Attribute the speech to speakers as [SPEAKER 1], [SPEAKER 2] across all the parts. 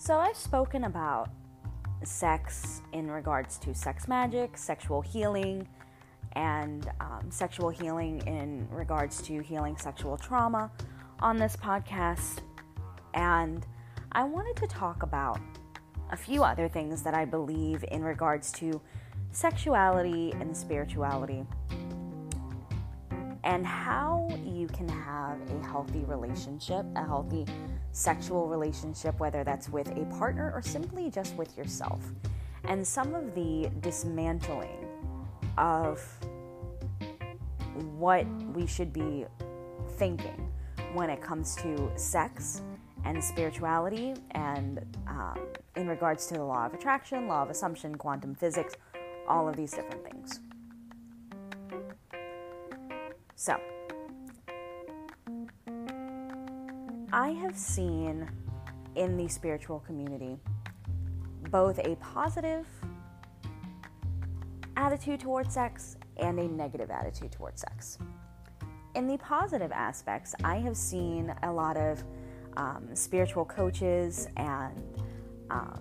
[SPEAKER 1] So, I've spoken about sex in regards to sex magic, sexual healing, and um, sexual healing in regards to healing sexual trauma on this podcast. And I wanted to talk about a few other things that I believe in regards to sexuality and spirituality and how you can have a healthy relationship, a healthy sexual relationship, whether that's with a partner or simply just with yourself. And some of the dismantling of what we should be thinking when it comes to sex and spirituality and um, in regards to the law of attraction, law of assumption, quantum physics, all of these different things. So, I have seen in the spiritual community both a positive attitude towards sex and a negative attitude towards sex. In the positive aspects, I have seen a lot of um, spiritual coaches and um,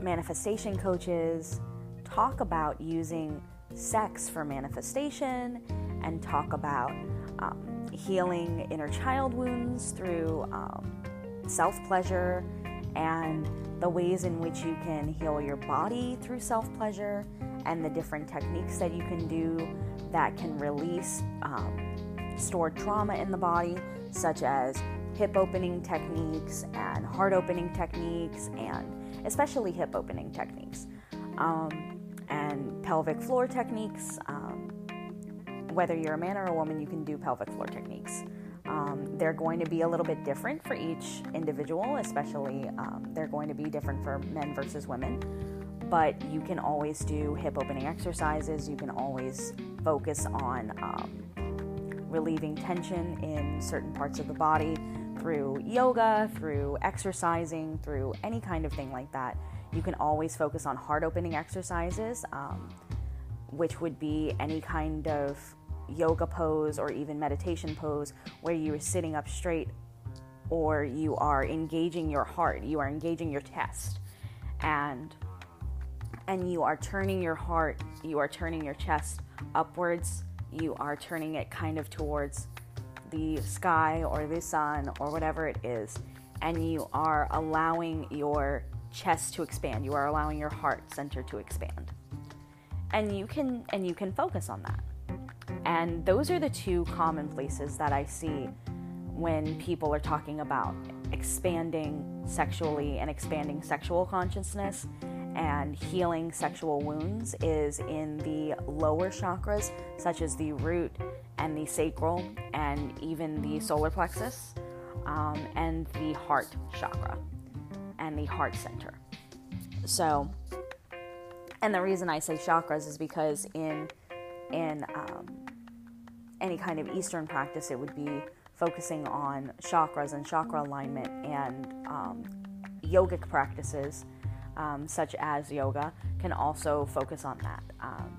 [SPEAKER 1] manifestation coaches talk about using sex for manifestation and talk about um, healing inner child wounds through um, self pleasure and the ways in which you can heal your body through self pleasure and the different techniques that you can do that can release um, stored trauma in the body, such as hip opening techniques and heart opening techniques, and especially hip opening techniques, um, and pelvic floor techniques. Um, whether you're a man or a woman, you can do pelvic floor techniques. Um, they're going to be a little bit different for each individual, especially um, they're going to be different for men versus women. But you can always do hip opening exercises. You can always focus on um, relieving tension in certain parts of the body through yoga, through exercising, through any kind of thing like that. You can always focus on heart opening exercises, um, which would be any kind of yoga pose or even meditation pose where you are sitting up straight or you are engaging your heart, you are engaging your chest. And and you are turning your heart, you are turning your chest upwards, you are turning it kind of towards the sky or the sun or whatever it is, and you are allowing your chest to expand. You are allowing your heart center to expand. And you can and you can focus on that. And those are the two common places that I see when people are talking about expanding sexually and expanding sexual consciousness and healing sexual wounds is in the lower chakras, such as the root and the sacral, and even the solar plexus, um, and the heart chakra and the heart center. So, and the reason I say chakras is because in in um, any kind of Eastern practice, it would be focusing on chakras and chakra alignment and um, yogic practices um, such as yoga, can also focus on that. Um,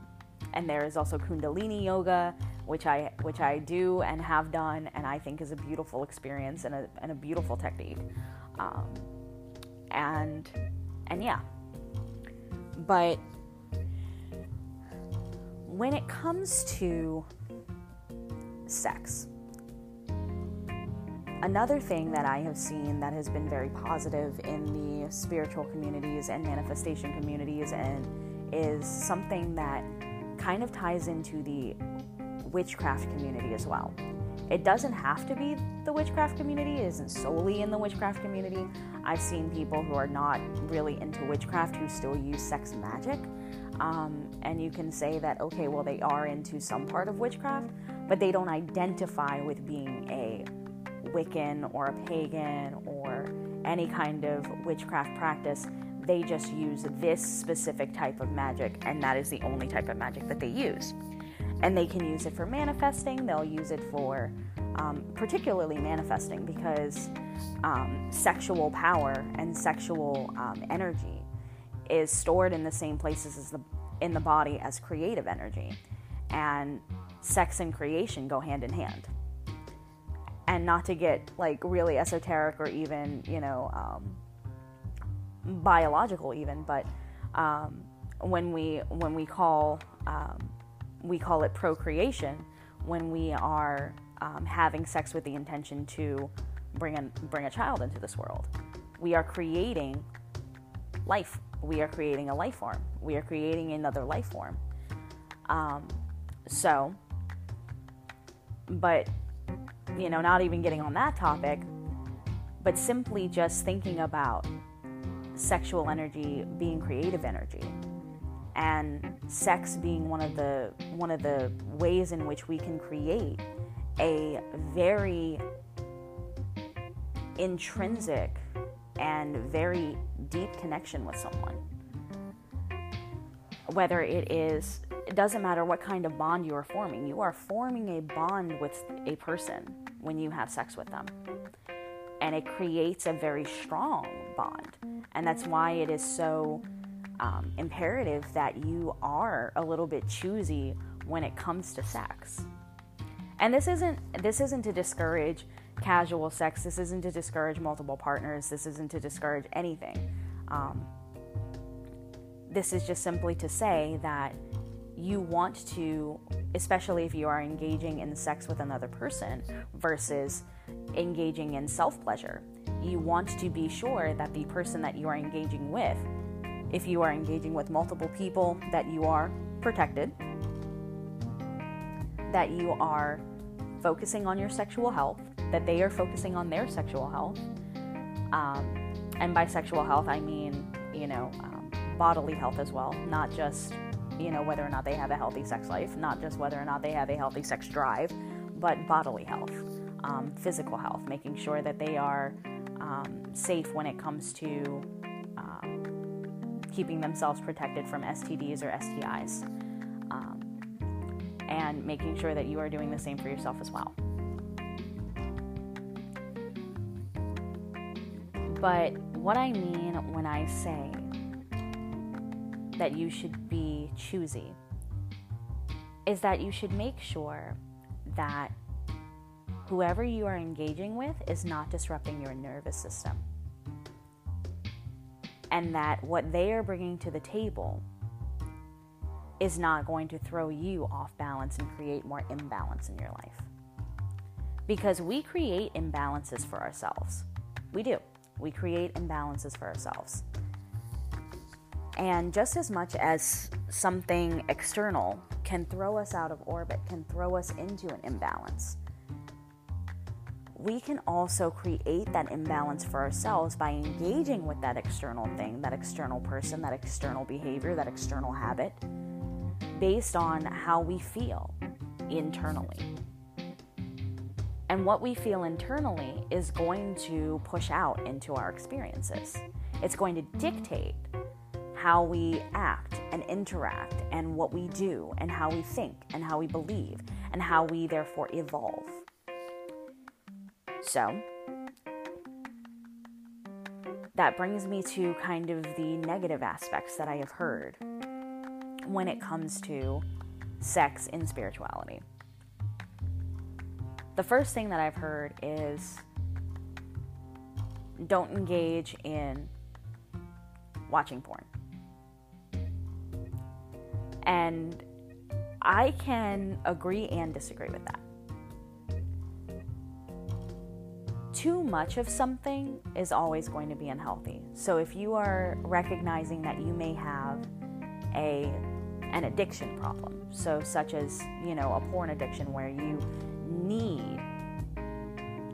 [SPEAKER 1] and there is also Kundalini yoga, which I which I do and have done, and I think is a beautiful experience and a, and a beautiful technique. Um, and and yeah, but when it comes to sex, Another thing that I have seen that has been very positive in the spiritual communities and manifestation communities and is something that kind of ties into the witchcraft community as well. It doesn't have to be the witchcraft community, it isn't solely in the witchcraft community. I've seen people who are not really into witchcraft who still use sex magic. Um, and you can say that, okay, well, they are into some part of witchcraft, but they don't identify with being a Wiccan or a pagan or any kind of witchcraft practice. They just use this specific type of magic, and that is the only type of magic that they use. And they can use it for manifesting, they'll use it for um, particularly manifesting because um, sexual power and sexual um, energy is stored in the same places as the in the body as creative energy and sex and creation go hand in hand and not to get like really esoteric or even you know um, biological even, but um, when we when we call um, we call it procreation when we are um, having sex with the intention to bring a, bring a child into this world. We are creating life. We are creating a life form. We are creating another life form. Um, so, but, you know, not even getting on that topic, but simply just thinking about sexual energy being creative energy and sex being one of the one of the ways in which we can create a very intrinsic and very deep connection with someone whether it is it doesn't matter what kind of bond you are forming you are forming a bond with a person when you have sex with them and it creates a very strong bond and that's why it is so um, imperative that you are a little bit choosy when it comes to sex. And this isn't this isn't to discourage casual sex. This isn't to discourage multiple partners. This isn't to discourage anything. Um, this is just simply to say that you want to, especially if you are engaging in sex with another person versus engaging in self pleasure, you want to be sure that the person that you are engaging with if you are engaging with multiple people, that you are protected, that you are focusing on your sexual health, that they are focusing on their sexual health. Um, and by sexual health, I mean, you know, um, bodily health as well, not just, you know, whether or not they have a healthy sex life, not just whether or not they have a healthy sex drive, but bodily health, um, physical health, making sure that they are um, safe when it comes to keeping themselves protected from STDs or STIs. Um, and making sure that you are doing the same for yourself as well. But what I mean when I say that you should be choosy is that you should make sure that whoever you are engaging with is not disrupting your nervous system and that what they are bringing to the table is not going to throw you off balance and create more imbalance in your life. Because we create imbalances for ourselves. We do. We create imbalances for ourselves. And just as much as something external can throw us out of orbit, can throw us into an imbalance, we can also create that imbalance for ourselves by engaging with that external thing, that external person, that external behavior, that external habit, based on how we feel internally. And what we feel internally is going to push out into our experiences. It's going to dictate how we act and interact, and what we do, and how we think, and how we believe, and how we therefore evolve. So, that brings me to kind of the negative aspects that I have heard when it comes to sex in spirituality. The first thing that I've heard is don't engage in watching porn. And I can agree and disagree with that. too much of something is always going to be unhealthy. So if you are recognizing that you may have a an addiction problem, so such as, you know, a porn addiction where you need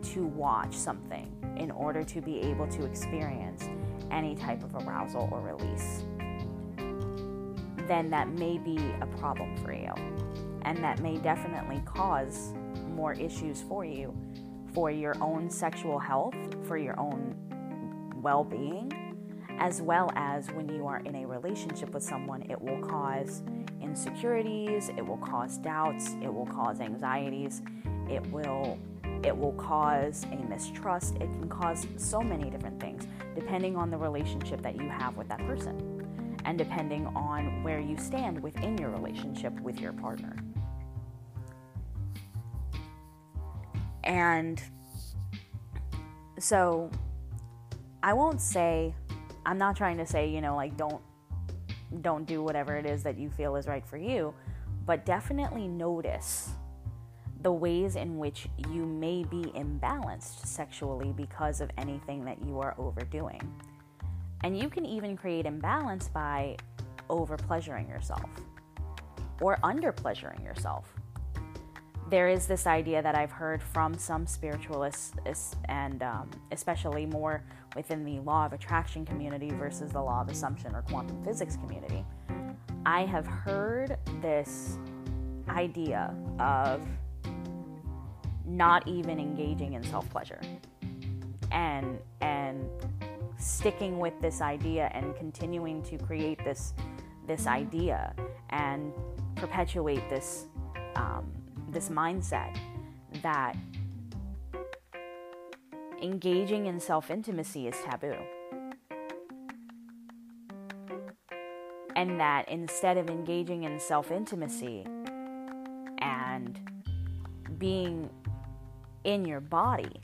[SPEAKER 1] to watch something in order to be able to experience any type of arousal or release, then that may be a problem for you. And that may definitely cause more issues for you for your own sexual health, for your own well being, as well as when you are in a relationship with someone, it will cause insecurities, it will cause doubts, it will cause anxieties, it will it will cause a mistrust. It can cause so many different things depending on the relationship that you have with that person and depending on where you stand within your relationship with your partner. And so I won't say I'm not trying to say, you know, like don't don't do whatever it is that you feel is right for you, but definitely notice the ways in which you may be imbalanced sexually because of anything that you are overdoing. And you can even create imbalance by over pleasuring yourself or under pleasuring yourself. There is this idea that I've heard from some spiritualists, and um, especially more within the law of attraction community versus the law of assumption or quantum physics community. I have heard this idea of not even engaging in self pleasure and and sticking with this idea and continuing to create this this idea and perpetuate this um, this mindset that engaging in self intimacy is taboo. And that instead of engaging in self intimacy and being in your body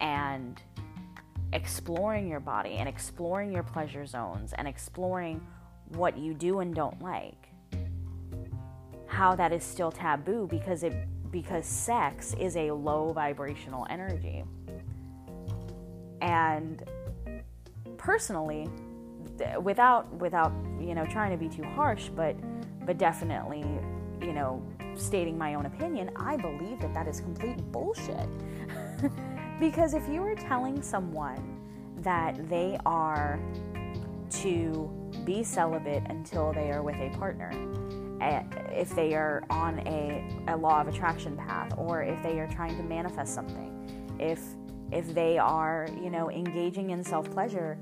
[SPEAKER 1] and exploring your body and exploring your pleasure zones and exploring what you do and don't like how that is still taboo because it because sex is a low vibrational energy and personally without without you know trying to be too harsh but but definitely you know stating my own opinion, I believe that that is complete bullshit. because if you are telling someone that they are to be celibate until they are with a partner, eh, if they are on a, a law of attraction path, or if they are trying to manifest something, if if they are, you know, engaging in self pleasure,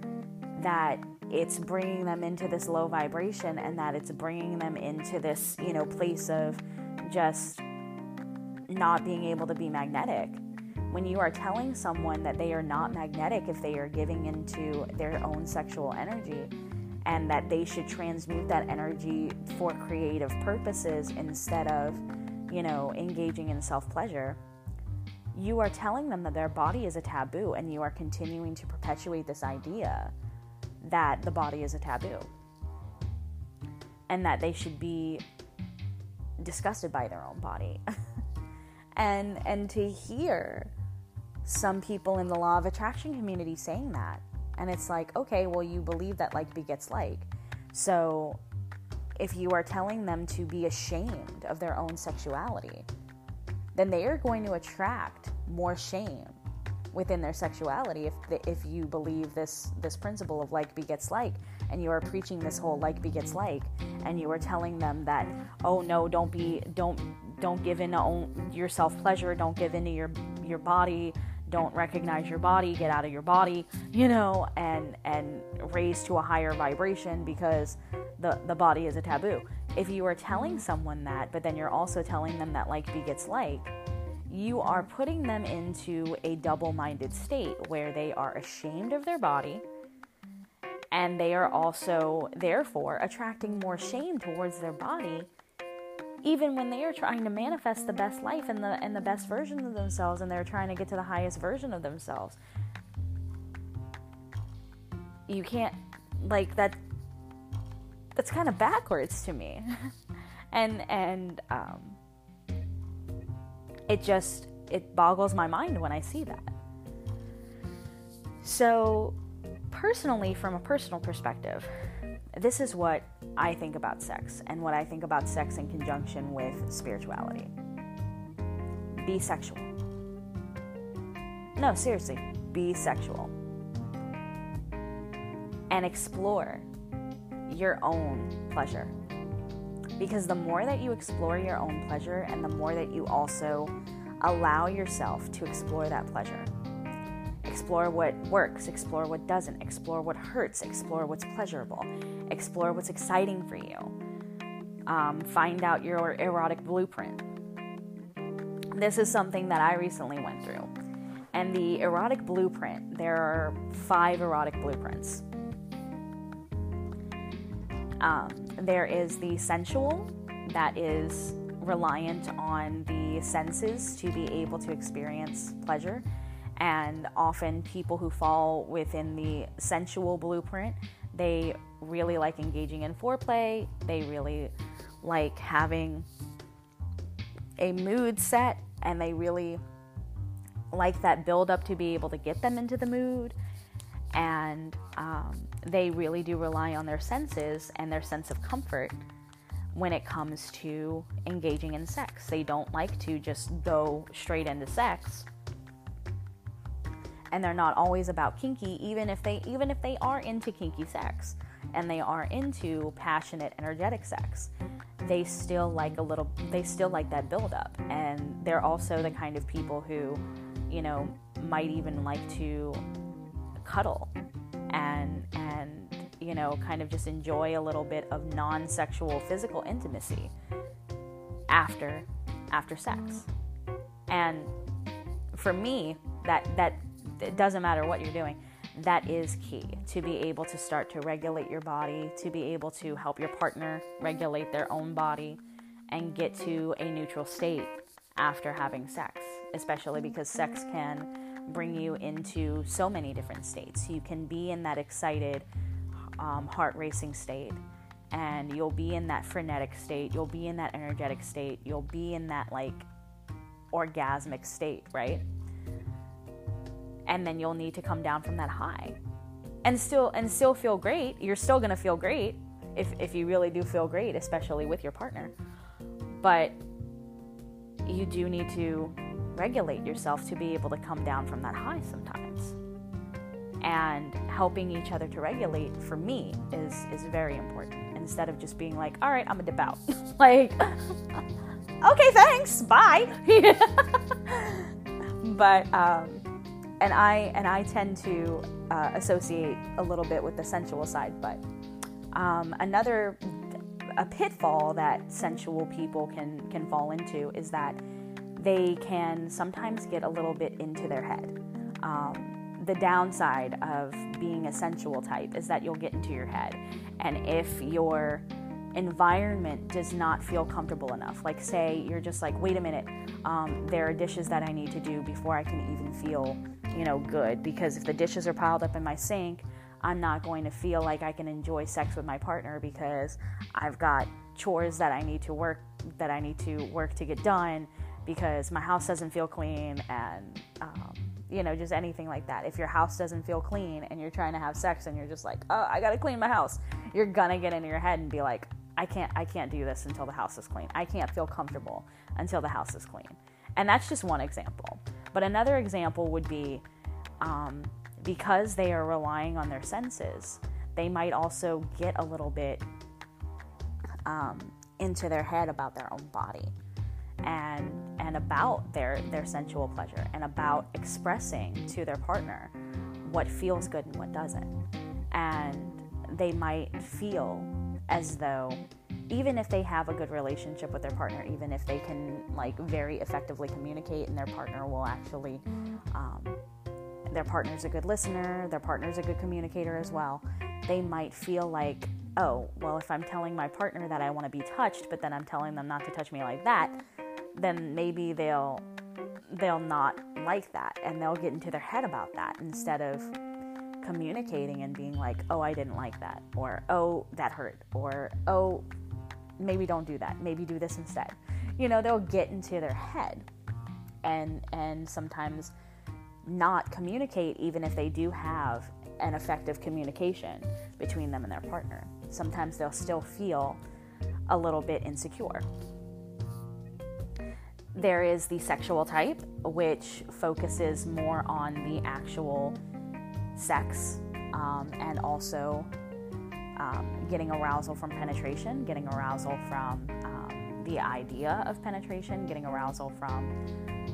[SPEAKER 1] that it's bringing them into this low vibration and that it's bringing them into this, you know, place of just not being able to be magnetic. When you are telling someone that they are not magnetic if they are giving into their own sexual energy and that they should transmute that energy for creative purposes instead of, you know, engaging in self pleasure, you are telling them that their body is a taboo and you are continuing to perpetuate this idea that the body is a taboo and that they should be disgusted by their own body. and and to hear some people in the law of attraction community saying that. And it's like okay well you believe that like begets like. So if you are telling them to be ashamed of their own sexuality then they are going to attract more shame within their sexuality if the, if you believe this this principle of like begets like and you are preaching this whole like begets like and you are telling them that oh no don't be don't don't give in to your self pleasure don't give in to your your body don't recognize your body get out of your body you know and and raise to a higher vibration because the the body is a taboo. If you are telling someone that but then you're also telling them that like begets like you are putting them into a double minded state where they are ashamed of their body and they are also, therefore, attracting more shame towards their body, even when they are trying to manifest the best life and the, and the best version of themselves and they're trying to get to the highest version of themselves. You can't, like, that. That's kind of backwards to me. and, and, um, it just it boggles my mind when I see that. So, personally, from a personal perspective, this is what I think about sex and what I think about sex in conjunction with spirituality. Be sexual. No, seriously, be sexual. And explore your own pleasure. Because the more that you explore your own pleasure and the more that you also allow yourself to explore that pleasure, explore what works, explore what doesn't, explore what hurts, explore what's pleasurable, explore what's exciting for you, um, find out your erotic blueprint. This is something that I recently went through. And the erotic blueprint, there are five erotic blueprints. Um, there is the sensual, that is reliant on the senses to be able to experience pleasure. And often, people who fall within the sensual blueprint, they really like engaging in foreplay. They really like having a mood set, and they really like that build up to be able to get them into the mood. And um, they really do rely on their senses and their sense of comfort when it comes to engaging in sex. They don't like to just go straight into sex. And they're not always about kinky even if they even if they are into kinky sex and they are into passionate energetic sex. They still like a little they still like that build up and they're also the kind of people who, you know, might even like to cuddle and and you know, kind of just enjoy a little bit of non-sexual physical intimacy after after sex. And for me, that that it doesn't matter what you're doing. That is key to be able to start to regulate your body, to be able to help your partner regulate their own body and get to a neutral state after having sex, especially because sex can bring you into so many different states. You can be in that excited, um, heart racing state and you'll be in that frenetic state you'll be in that energetic state you'll be in that like orgasmic state right and then you'll need to come down from that high. And still and still feel great. You're still going to feel great if, if you really do feel great especially with your partner. But you do need to regulate yourself to be able to come down from that high sometimes. And helping each other to regulate for me is is very important. Instead of just being like all right i'm a dip out. Like okay thanks. Bye. But um and i and i tend to uh, associate a little bit with the sensual side but um, another a pitfall that sensual people can can fall into is that they can sometimes get a little bit into their head um, the downside of being a sensual type is that you'll get into your head. And if your environment does not feel comfortable enough, like say you're just like, wait a minute, um, there are dishes that I need to do before I can even feel, you know, good. Because if the dishes are piled up in my sink, I'm not going to feel like I can enjoy sex with my partner because I've got chores that I need to work that I need to work to get done because my house doesn't feel clean and um, you know, just anything like that. If your house doesn't feel clean and you're trying to have sex and you're just like, oh, I gotta clean my house, you're gonna get into your head and be like, I can't, I can't do this until the house is clean. I can't feel comfortable until the house is clean. And that's just one example. But another example would be um, because they are relying on their senses, they might also get a little bit um, into their head about their own body and and about their their sensual pleasure and about expressing to their partner what feels good and what doesn't and they might feel as though even if they have a good relationship with their partner even if they can like very effectively communicate and their partner will actually um, their partner's a good listener their partner's a good communicator as well they might feel like oh well if i'm telling my partner that i want to be touched but then i'm telling them not to touch me like that then maybe they'll they'll not like that and they'll get into their head about that instead of communicating and being like, "Oh, I didn't like that," or "Oh, that hurt," or "Oh, maybe don't do that. Maybe do this instead." You know, they'll get into their head and and sometimes not communicate even if they do have an effective communication between them and their partner. Sometimes they'll still feel a little bit insecure. There is the sexual type, which focuses more on the actual sex um, and also um, getting arousal from penetration, getting arousal from um, the idea of penetration, getting arousal from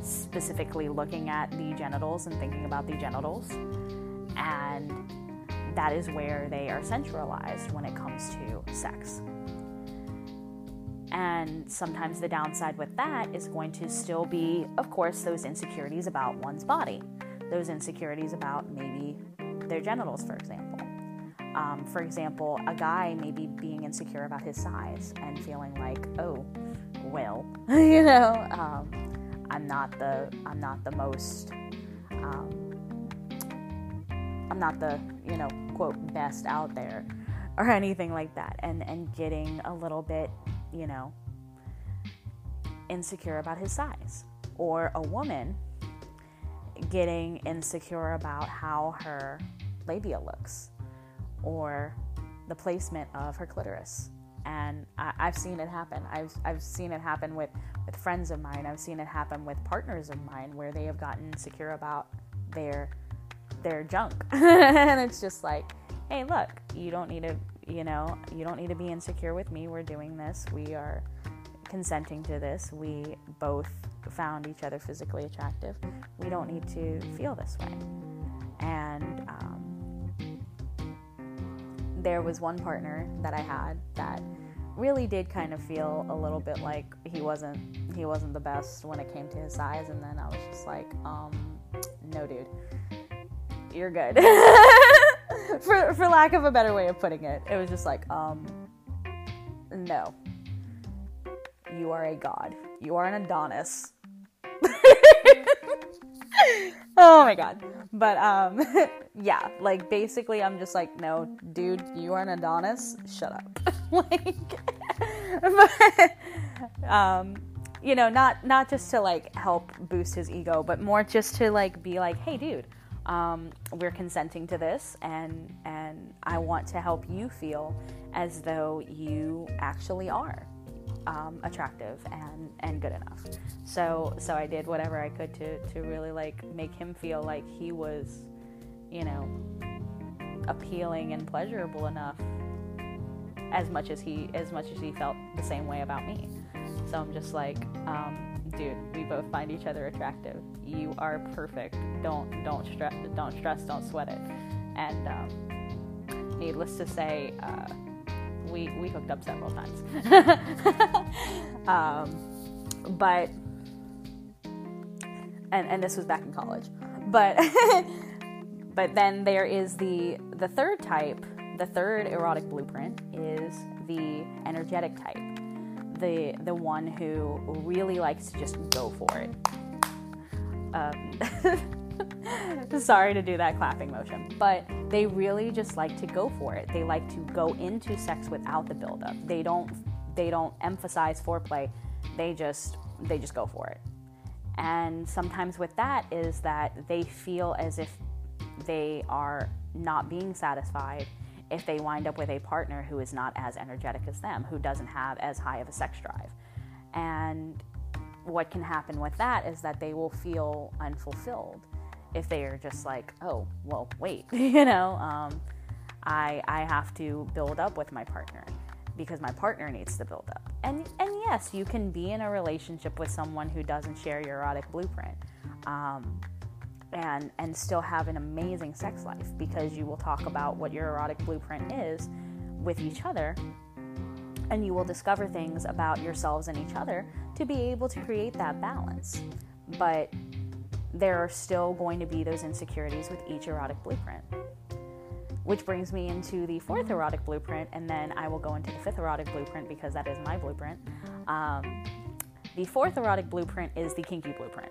[SPEAKER 1] specifically looking at the genitals and thinking about the genitals. And that is where they are centralized when it comes to sex. And sometimes the downside with that is going to still be, of course, those insecurities about one's body, those insecurities about maybe their genitals, for example. Um, for example, a guy maybe being insecure about his size and feeling like, oh, well, you know, um, I'm not the I'm not the most um, I'm not the you know quote best out there or anything like that, and and getting a little bit you know insecure about his size, or a woman getting insecure about how her labia looks, or the placement of her clitoris and I, have seen it happen. I've, I've seen it happen with, with friends of mine. I've seen it happen with partners of mine where they have gotten insecure about their their junk, and it's just like, hey, look, you don't need to, you know, you don't need to be insecure with me. We're doing this. We are consenting to this. We both found each other physically attractive. We don't need to feel this way. And there was one partner that I had that really did kind of feel a little bit like he wasn't he wasn't the best when it came to his size. And then I was just like um no dude you're good. For for lack of a better way of putting it it was just like um no you are a god. You are an Adonis. Oh my god but um yeah like basically i'm just like no dude you are an adonis? Shut up. Like but, um you know not not just to like help boost his ego but more just to like be like hey dude um, we're consenting to this and and i want to help you feel as though you actually are um, attractive and, and good enough. So so I did whatever I could to, to really like make him feel like he was, you know, appealing and pleasurable enough as much as he as much as he felt the same way about me. So I'm just like, um, dude, we both find each other attractive. You are perfect. Don't don't stress don't stress don't sweat it. And um, needless to say. Uh, we we hooked up several times. um, but and and this was back in college. But but then there is the the third type. The third erotic blueprint is the energetic type. The the one who really likes to just go for it. Um, Sorry to do that clapping motion, but they really just like to go for it. They like to go into sex without the buildup. They don't they don't emphasize foreplay. They just they just go for it. And sometimes with that is that they feel as if they are not being satisfied if they wind up with a partner who is not as energetic as them, who doesn't have as high of a sex drive. And what can happen with that is that they will feel unfulfilled if they are just like, oh, well, wait, you know, um, I, I have to build up with my partner because my partner needs to build up. And, and yes, you can be in a relationship with someone who doesn't share your erotic blueprint um, and, and still have an amazing sex life because you will talk about what your erotic blueprint is with each other and you will discover things about yourselves and each other to be able to create that balance. But there are still going to be those insecurities with each erotic blueprint. Which brings me into the fourth erotic blueprint, and then I will go into the fifth erotic blueprint because that is my blueprint. Um, the fourth erotic blueprint is the kinky blueprint.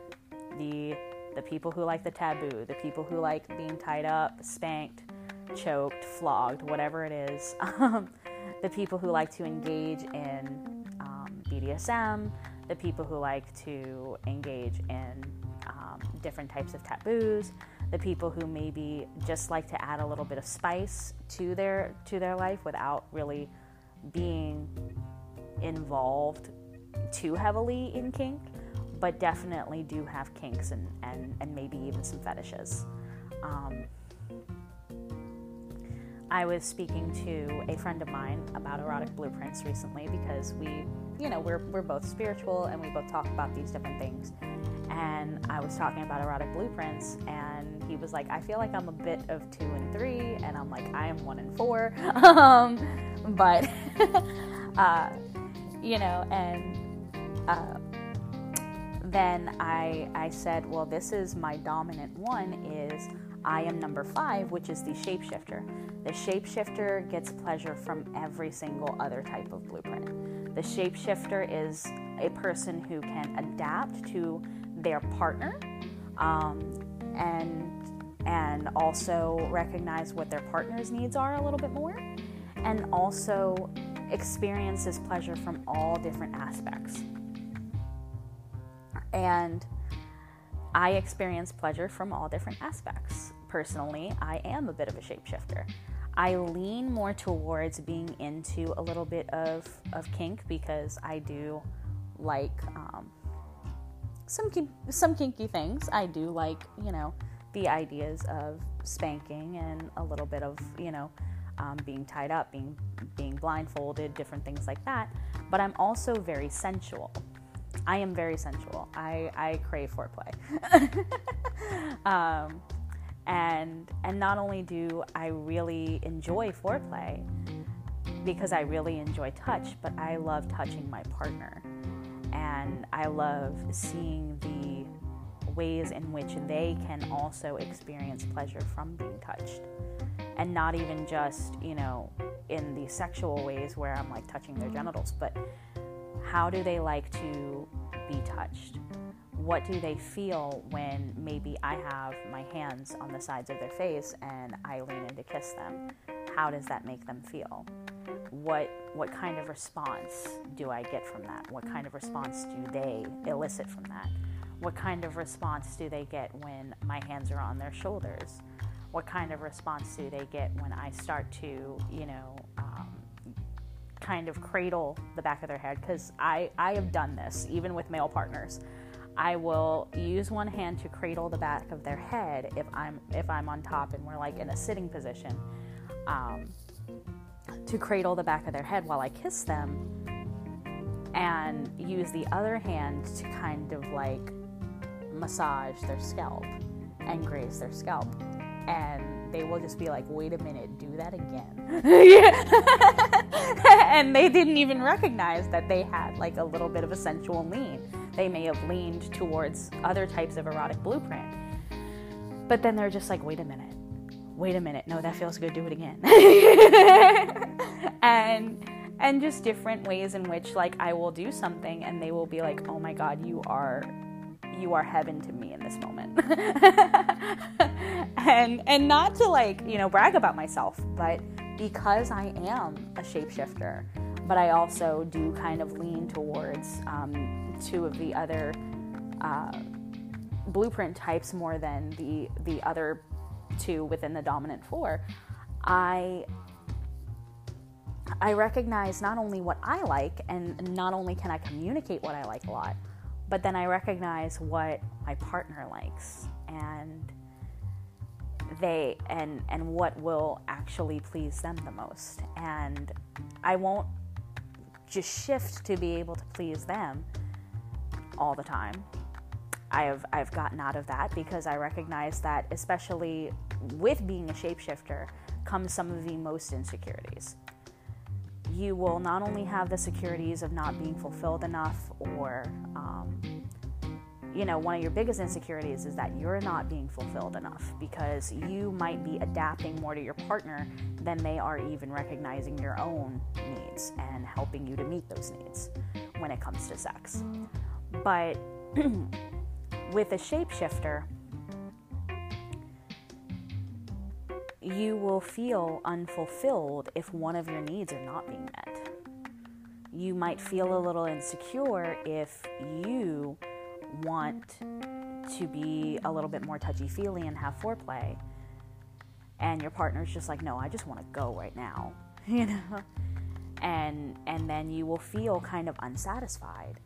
[SPEAKER 1] The the people who like the taboo, the people who like being tied up, spanked, choked, flogged, whatever it is. Um, the people who like to engage in um, BDSM, the people who like to engage in um, different types of taboos, the people who maybe just like to add a little bit of spice to their to their life without really being involved too heavily in kink, but definitely do have kinks and, and, and maybe even some fetishes. Um, I was speaking to a friend of mine about erotic blueprints recently because we, you know, we're, we're both spiritual and we both talk about these different things and I was talking about erotic blueprints, and he was like, I feel like I'm a bit of two and three, and I'm like, I am one and four. um, but, uh, you know, and uh, then I, I said, well, this is my dominant one is I am number five, which is the shapeshifter. The shapeshifter gets pleasure from every single other type of blueprint. The shapeshifter is a person who can adapt to their partner. Um, and and also recognize what their partner's needs are a little bit more and also experience this pleasure from all different aspects. And I experience pleasure from all different aspects. Personally, I am a bit of a shapeshifter. I lean more towards being into a little bit of, of kink because I do like um, some some kinky things. I do like you know the ideas of spanking and a little bit of you know um, being tied up, being being blindfolded, different things like that. But I'm also very sensual. I am very sensual. I, I crave foreplay. um, and and not only do I really enjoy foreplay because I really enjoy touch, but I love touching my partner. And I love seeing the ways in which they can also experience pleasure from being touched. And not even just, you know, in the sexual ways where I'm like touching their genitals, but how do they like to be touched? What do they feel when maybe I have my hands on the sides of their face and I lean in to kiss them? How does that make them feel? What what kind of response do I get from that? What kind of response do they elicit from that? What kind of response do they get when my hands are on their shoulders? What kind of response do they get when I start to, you know, um, kind of cradle the back of their head? Because I, I have done this even with male partners. I will use one hand to cradle the back of their head if I'm if I'm on top and we're like in a sitting position, um, to cradle the back of their head while I kiss them, and use the other hand to kind of like massage their scalp and graze their scalp. And they will just be like, wait a minute, do that again. and they didn't even recognize that they had like a little bit of a sensual lean. They may have leaned towards other types of erotic blueprint. But then they're just like, wait a minute, wait a minute, no, that feels good, do it again. and and just different ways in which like I will do something and they will be like, oh my god, you are you are heaven to me in this moment. and and not to like, you know, brag about myself, but because I am a shapeshifter, but I also do kind of lean towards um, two of the other uh, blueprint types more than the the other two within the dominant four. I I recognize not only what I like, and not only can I communicate what I like a lot, but then I recognize what my partner likes and they and and what will actually please them the most and I won't just shift to be able to please them all the time. I have I've gotten out of that because I recognize that especially with being a shapeshifter comes some of the most insecurities you will not only have the securities of not being fulfilled enough or um, you know one of your biggest insecurities is that you're not being fulfilled enough because you might be adapting more to your partner than they are even recognizing your own needs and helping you to meet those needs when it comes to sex. But with a shapeshifter you will feel unfulfilled if one of your needs are not being met. You might feel a little insecure if you want to be a little bit more touchy feely and have foreplay, and your partner's just like, no, I just want to go right now, you know? And, and then you will feel kind of unsatisfied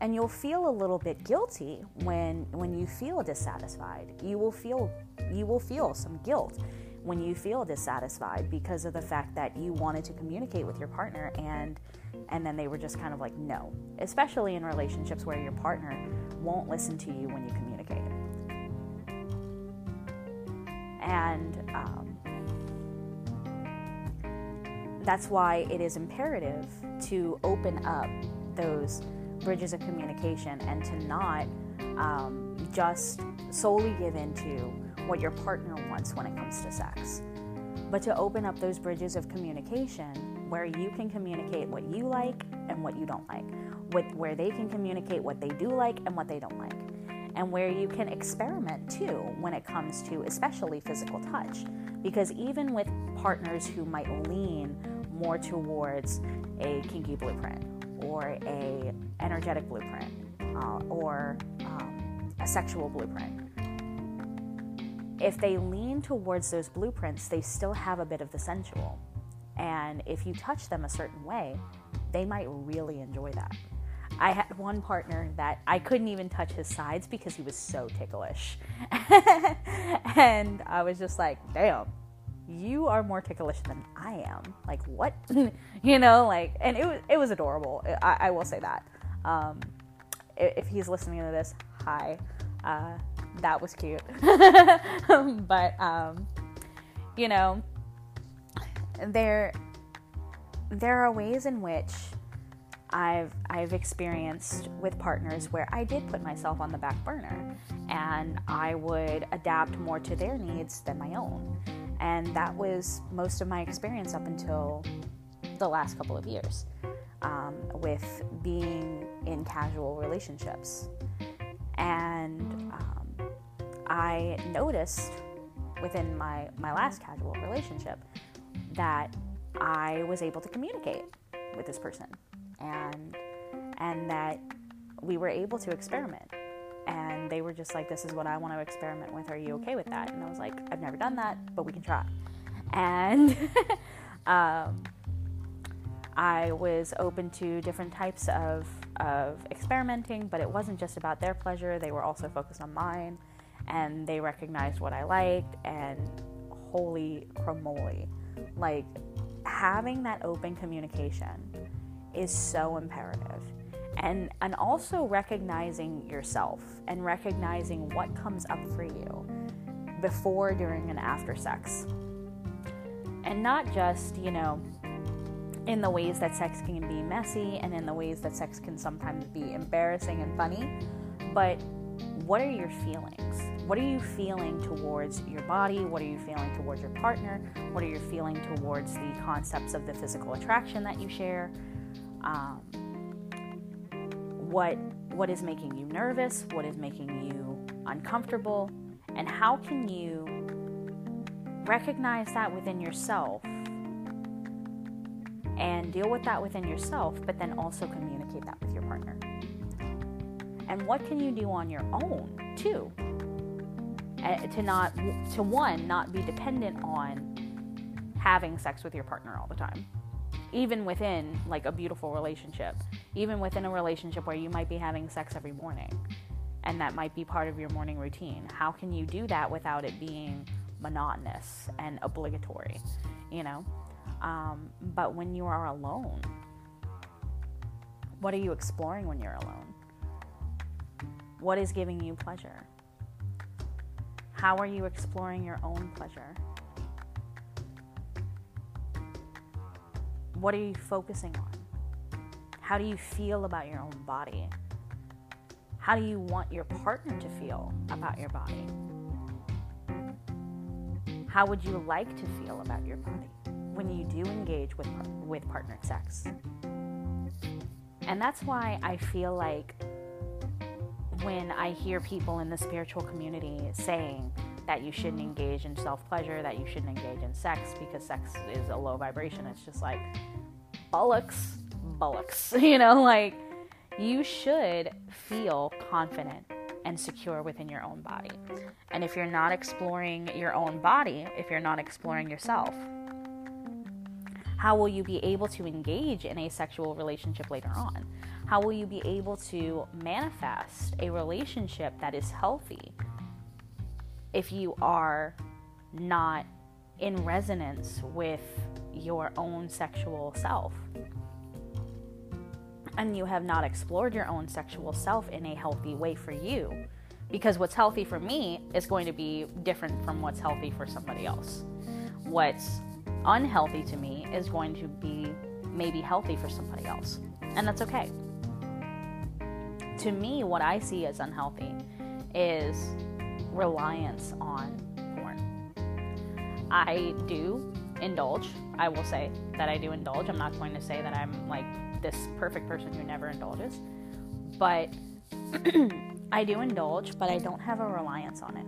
[SPEAKER 1] and you'll feel a little bit guilty when when you feel dissatisfied you will feel you will feel some guilt when you feel dissatisfied because of the fact that you wanted to communicate with your partner and and then they were just kind of like no. Especially in relationships where your partner won't listen to you when you communicate. And um, that's why it is imperative to open up those bridges of communication and to not um, just solely give into what your partner wants when it comes to sex, but to open up those bridges of communication where you can communicate what you like and what you don't like, with, where they can communicate what they do like and what they don't like. and where you can experiment too when it comes to especially physical touch. Because even with partners who might lean more towards a kinky blueprint or a energetic blueprint uh, or um, a sexual blueprint, if they lean towards those blueprints, they still have a bit of the sensual. And if you touch them a certain way, they might really enjoy that. I had one partner that I couldn't even touch his sides because he was so ticklish. and I was just like, damn, you are more ticklish than I am. Like, what? you know, like, and it was, it was adorable. I, I will say that. Um, if he's listening to this, hi. Uh, that was cute. but, um, you know, there, there are ways in which I've I've experienced with partners where I did put myself on the back burner and I would adapt more to their needs than my own. And that was most of my experience up until the last couple of years um, with being in casual relationships. And I noticed within my, my last casual relationship that I was able to communicate with this person and and that we were able to experiment. And they were just like this is what i want to experiment with. Are you okay with that? And i was like i've never done that but we can try. And um, i was open to different types of, of experimenting but it wasn't just about their pleasure. They were also focused on mine and they recognized what i liked and holy cramoly like having that open communication is so imperative. And, and also recognizing yourself and recognizing what comes up for you before, during, and after sex. And not just, you know, in the ways that sex can be messy and in the ways that sex can sometimes be embarrassing and funny, but what are your feelings? What are you feeling towards your body? What are you feeling towards your partner? What are you feeling towards the concepts of the physical attraction that you share? um, what what is making you nervous, what is making you uncomfortable, and how can you recognize that within yourself and deal with that within yourself, but then also communicate that with your partner. And what can you do on your own too? Uh, to not to one not be dependent on having sex with your partner all the time even within like a beautiful relationship, even within a relationship where you might be having sex every morning and that might be part of your morning routine. How can you do that without it being monotonous and obligatory, you know? Um, but when you are alone, what are you exploring when you're alone? What is giving you pleasure? How are you exploring your own pleasure? What are you focusing on? How do you feel about your own body? How do you want your partner to feel about your body? How would you like to feel about your body when you do engage with, with partner sex? And that's why I feel like when I hear people in the spiritual community saying that you shouldn't engage in self pleasure, that you shouldn't engage in sex because sex is a low vibration, it's just like, bullocks, bullocks. You know, like you should feel confident and secure within your own body. And if you're not exploring your own body, if you're not exploring yourself, how will you be able to engage in a sexual relationship later on? How will you be able to manifest a relationship that is healthy if you are not in resonance with your own sexual self. And you have not explored your own sexual self in a healthy way for you. Because what's healthy for me is going to be different from what's healthy for somebody else. What's unhealthy to me is going to be maybe healthy for somebody else. And that's okay. To me, what I see as unhealthy is reliance on porn. I do indulge. I will say that I do indulge. I'm not going to say that I'm like this perfect person who never indulges. But I do indulge, but I don't have a reliance on it.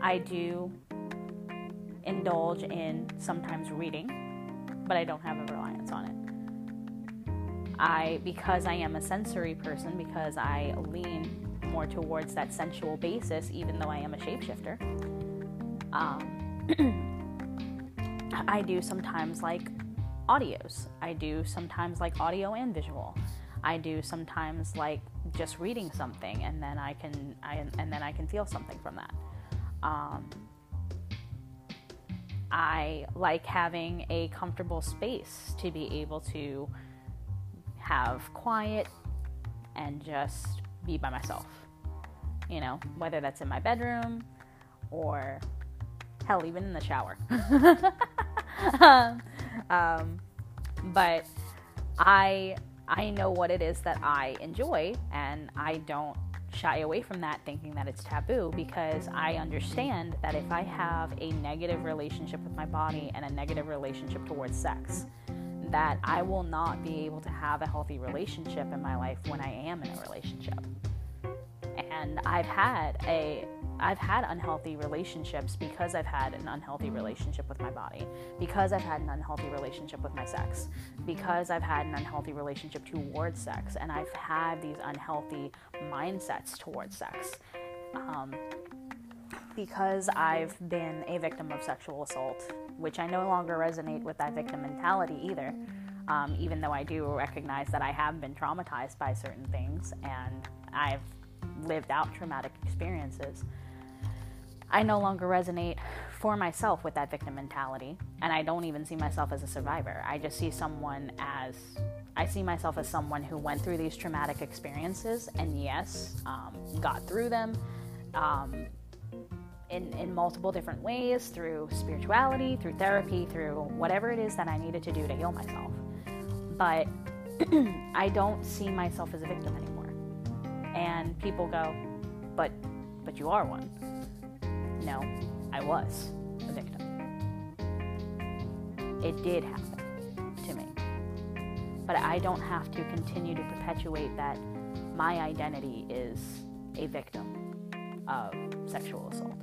[SPEAKER 1] I do indulge in sometimes reading, but I don't have a reliance on it. I, because I am a sensory person, because I lean more towards that sensual basis, even though I am a shapeshifter, um, I do sometimes like audios. I do sometimes like audio and visual. I do sometimes like just reading something and then I can I, and then I can feel something from that. Um, I like having a comfortable space to be able to have quiet and just be by myself. You know, whether that's in my bedroom or hell, even in the shower. um, but I I know what it is that I enjoy, and I don't shy away from that thinking that it's taboo because I understand that if I have a negative relationship with my body and a negative relationship towards sex, that I will not be able to have a healthy relationship in my life when I am in a relationship. And I've had a I've had unhealthy relationships because I've had an unhealthy relationship with my body, because I've had an unhealthy relationship with my sex, because I've had an unhealthy relationship towards sex, and I've had these unhealthy mindsets towards sex. Um, because I've been a victim of sexual assault, which I no longer resonate with that victim mentality either, um, even though I do recognize that I have been traumatized by certain things and I've lived out traumatic experiences. I no longer resonate for myself with that victim mentality, and I don't even see myself as a survivor. I just see someone as I see myself as someone who went through these traumatic experiences and yes, um, got through them um, in, in multiple different ways through spirituality, through therapy, through whatever it is that I needed to do to heal myself. But I don't see myself as a victim anymore. And people go, but but you are one. No, I was a victim. It did happen to me. But I don't have to continue to perpetuate that my identity is a victim of sexual assault.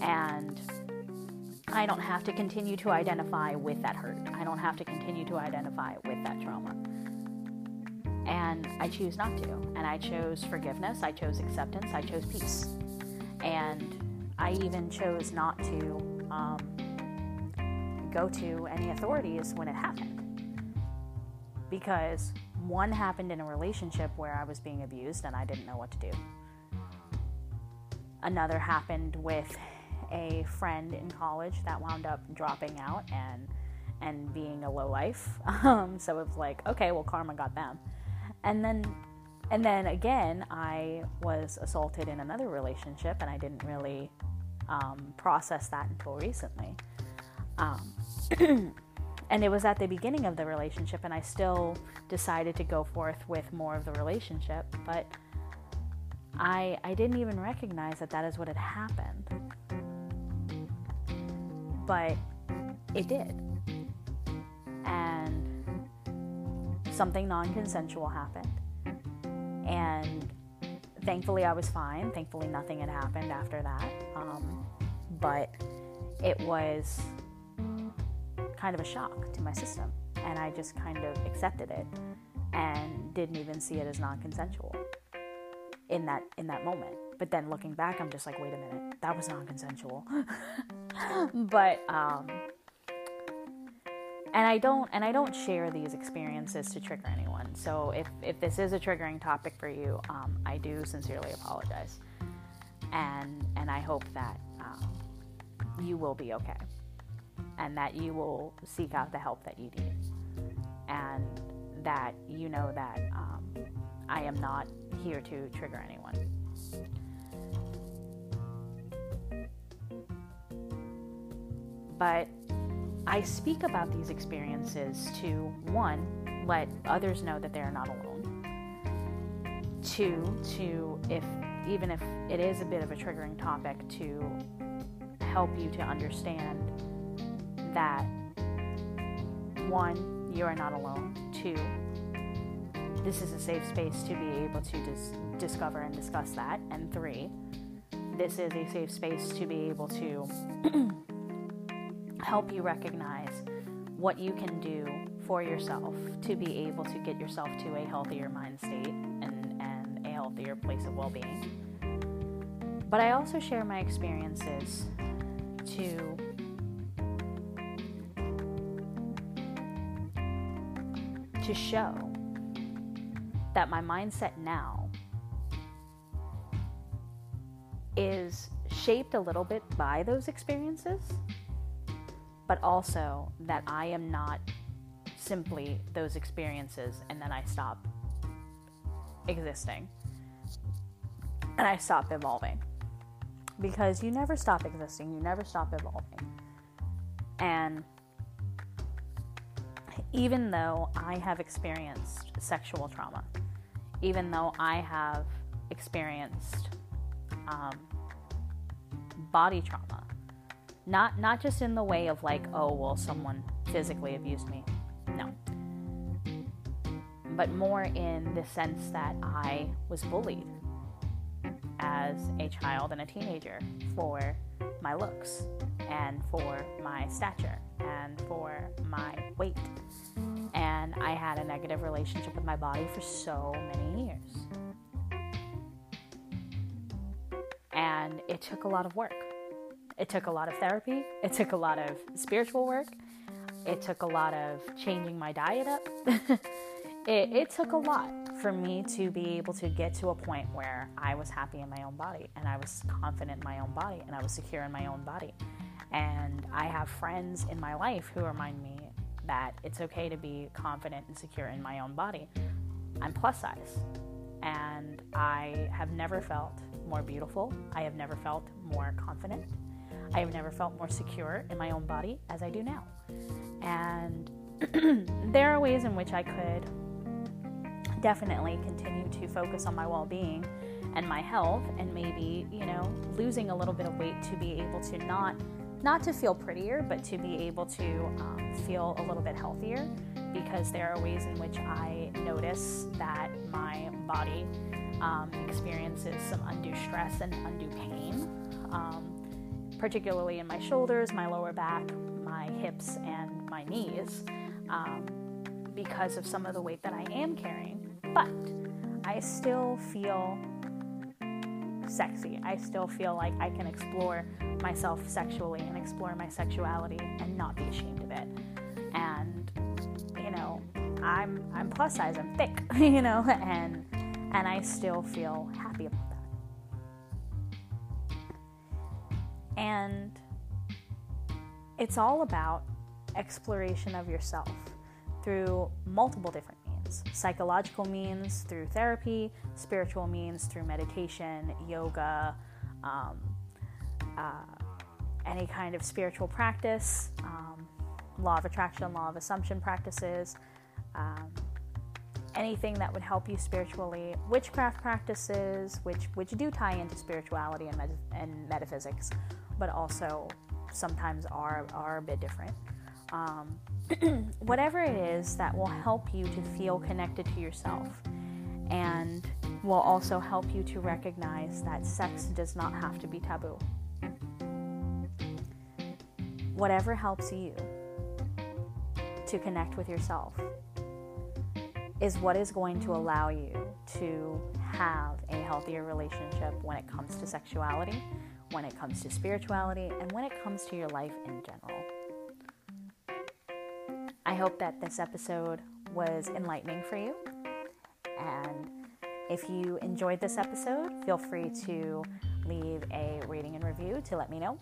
[SPEAKER 1] And I don't have to continue to identify with that hurt. I don't have to continue to identify with that trauma. And I choose not to. And I chose forgiveness, I chose acceptance, I chose peace. And I even chose not to um, go to any authorities when it happened. Because one happened in a relationship where I was being abused and I didn't know what to do. Another happened with a friend in college that wound up dropping out and and being a low life. Um, so it was like, okay, well, karma got them. And then and then again, I was assaulted in another relationship, and I didn't really um, process that until recently. Um, and it was at the beginning of the relationship, and I still decided to go forth with more of the relationship, but I, I didn't even recognize that that is what had happened. But it did. And something non consensual happened and thankfully I was fine. Thankfully nothing had happened after that. Um, but it was kind of a shock to my system, and I just kind of accepted it and didn't even see it as non-consensual in that in that moment. But then looking back, I'm just like, wait a minute, that was non-consensual. but um, and I don't and I don't share these experiences to trigger anyone. So if if this is a triggering topic for you, um, I do sincerely apologize, and and I hope that um, you will be okay, and that you will seek out the help that you need, and that you know that um, I am not here to trigger anyone. But I speak about these experiences to one, let others know that they are not alone. Two, to if even if it is a bit of a triggering topic, to help you to understand that one, you are not alone. Two, this is a safe space to be able to dis- discover and discuss that. And three, this is a safe space to be able to help you recognize what you can do for yourself to be able to get yourself to a healthier mind state and, and a healthier place of well being. But I also share my experiences to to show that my mindset now is shaped a little bit by those experiences, but also that I am not simply those experiences and then I stop existing and I stop evolving. Because you never stop existing, you never stop evolving. And even though I have experienced sexual trauma, even though I have experienced um, body trauma, not not just in the way of like, oh well, someone physically abused me, no, but more in the sense that I was bullied as a child and a teenager for my looks and for my stature and for my weight. And I had a negative relationship with my body for so many years. And it took a lot of work. It took a lot of therapy. It took a lot of spiritual work. It took a lot of changing my diet up. it, it took a lot for me to be able to get to a point where I was happy in my own body and I was confident in my own body and I was secure in my own body. And I have friends in my life who remind me that it's okay to be confident and secure in my own body. I'm plus size and I have never felt more beautiful. I have never felt more confident. I have never felt more secure in my own body as I do now. And there are ways in which I could definitely continue to focus on my well being and my health and maybe, you know, losing a little bit of weight to be able to not not to feel prettier, but to be able to um, feel a little bit healthier because there are ways in which I notice that my body um, experiences some undue stress and undue pain, um, particularly in my shoulders, my lower back, my hips, and my knees um, because of some of the weight that I am carrying but I still feel sexy. I still feel like I can explore myself sexually and explore my sexuality and not be ashamed of it. And you know, I'm I'm plus size, I'm thick, you know, and and I still feel And it's all about exploration of yourself through multiple different means psychological means through therapy, spiritual means through meditation, yoga, um, uh, any kind of spiritual practice, um, law of attraction, law of assumption practices. Um, anything that would help you spiritually, witchcraft practices, which which do tie into spirituality and, and metaphysics, but also sometimes are are a bit different. Um, whatever it is that will help you to feel connected to yourself and will also help you to recognize that sex does not have to be taboo. Whatever helps you to connect with yourself is what is going to allow you to have a healthier relationship when it comes to sexuality, when it comes to spirituality, and when it comes to your life in general. I hope that this episode was enlightening for you. And if you enjoyed this episode, feel free to leave a rating and review to let me know.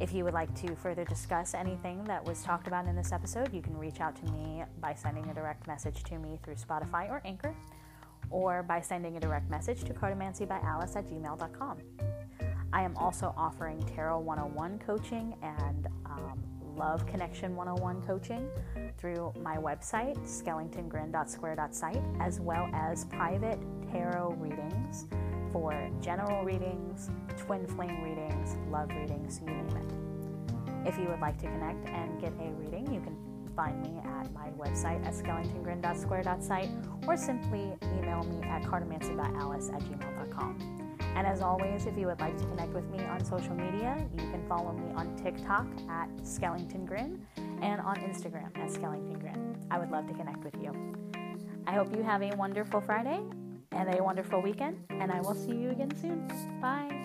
[SPEAKER 1] If you would like to further discuss anything that was talked about in this episode, you can reach out to me by sending a direct message to me through Spotify or Anchor, or by sending a direct message to cartomancybyalice at gmail.com. I am also offering Tarot 101 coaching and um, Love Connection 101 coaching through my website, skellingtongrin.square.site, as well as private tarot readings for general readings, twin flame readings, love readings, you name it. If you would like to connect and get a reading, you can find me at my website at skellingtongrin.square.site or simply email me at cartomancy.alice at gmail.com. And as always, if you would like to connect with me on social media, you can follow me on TikTok at Skellington Grin and on Instagram at Skellington Grin. I would love to connect with you. I hope you have a wonderful Friday and a wonderful weekend, and I will see you again soon. Bye.